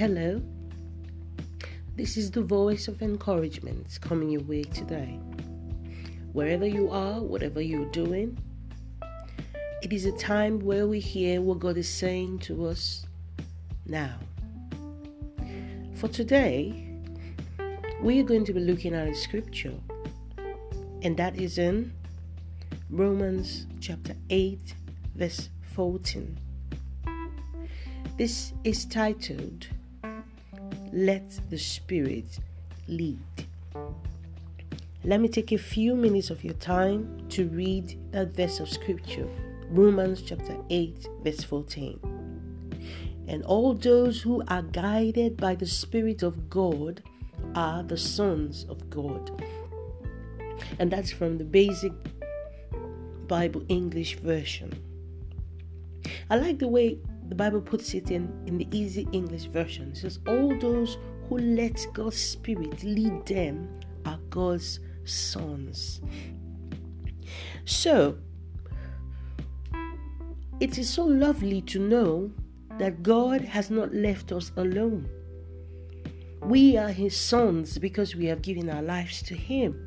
Hello. This is the voice of encouragement coming your way today. Wherever you are, whatever you're doing, it is a time where we hear what God is saying to us now. For today, we are going to be looking at a scripture, and that is in Romans chapter 8, verse 14. This is titled Let the Spirit Lead. Let me take a few minutes of your time to read that verse of scripture, Romans chapter 8, verse 14. And all those who are guided by the Spirit of God are the sons of God. And that's from the basic Bible English version. I like the way the Bible puts it in, in the easy English version. It says, All those who let God's Spirit lead them are God's sons. So, it is so lovely to know that God has not left us alone. We are His sons because we have given our lives to Him.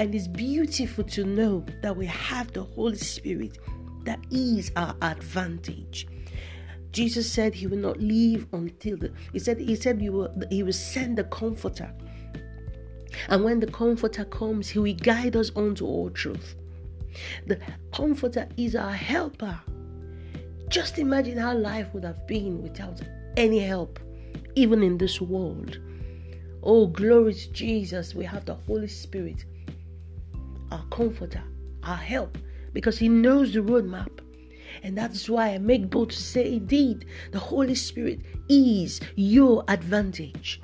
And it's beautiful to know that we have the Holy Spirit that is our advantage. Jesus said he will not leave until the, he said he said he will, he will send the comforter. And when the comforter comes, he will guide us onto all truth. The comforter is our helper. Just imagine how life would have been without any help, even in this world. Oh, glory to Jesus. We have the Holy Spirit, our comforter, our help, because He knows the roadmap. And that's why I make bold to say, indeed, the Holy Spirit is your advantage.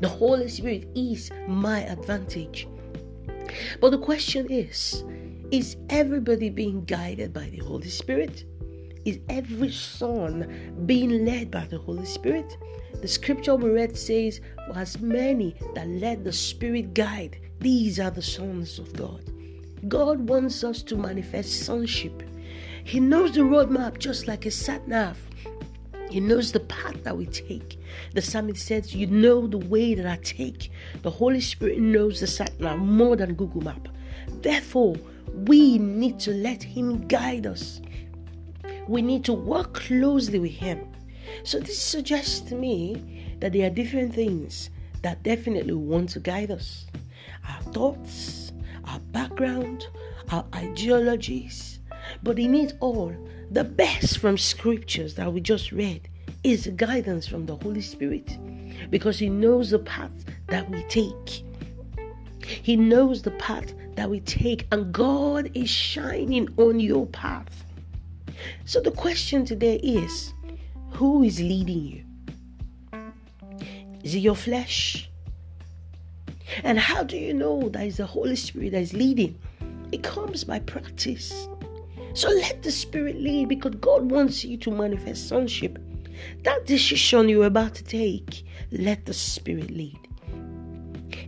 The Holy Spirit is my advantage. But the question is is everybody being guided by the Holy Spirit? Is every son being led by the Holy Spirit? The scripture we read says, For as many that let the Spirit guide, these are the sons of God. God wants us to manifest sonship. He knows the roadmap just like a sat nav. He knows the path that we take. The psalmist says, You know the way that I take. The Holy Spirit knows the sat nav more than Google Map. Therefore, we need to let Him guide us. We need to work closely with Him. So, this suggests to me that there are different things that definitely want to guide us our thoughts, our background, our ideologies, but in it all, the best from scriptures that we just read is guidance from the Holy Spirit because He knows the path that we take. He knows the path that we take, and God is shining on your path. So the question today is who is leading you? Is it your flesh? And how do you know that it's the Holy Spirit that is leading? It comes by practice. So let the Spirit lead because God wants you to manifest sonship. That decision you're about to take, let the Spirit lead.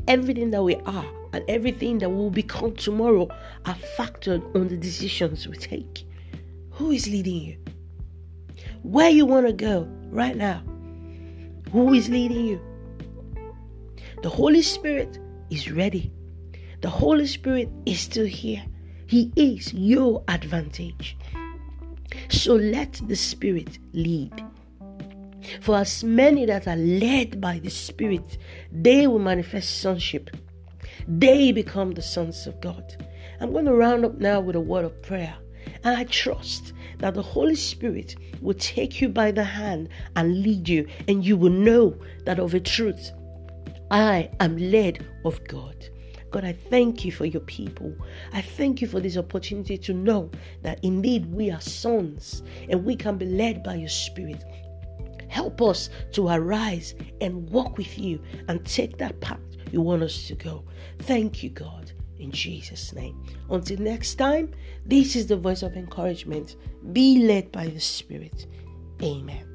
Everything that we are and everything that will become tomorrow are factored on the decisions we take. Who is leading you? Where you want to go right now? Who is leading you? The Holy Spirit is ready. The Holy Spirit is still here. He is your advantage. So let the Spirit lead. For as many that are led by the Spirit, they will manifest sonship. They become the sons of God. I'm going to round up now with a word of prayer. And I trust that the Holy Spirit will take you by the hand and lead you, and you will know that of a truth, I am led of God. God, I thank you for your people. I thank you for this opportunity to know that indeed we are sons and we can be led by your Spirit. Help us to arise and walk with you and take that path you want us to go. Thank you, God, in Jesus' name. Until next time, this is the voice of encouragement. Be led by the Spirit. Amen.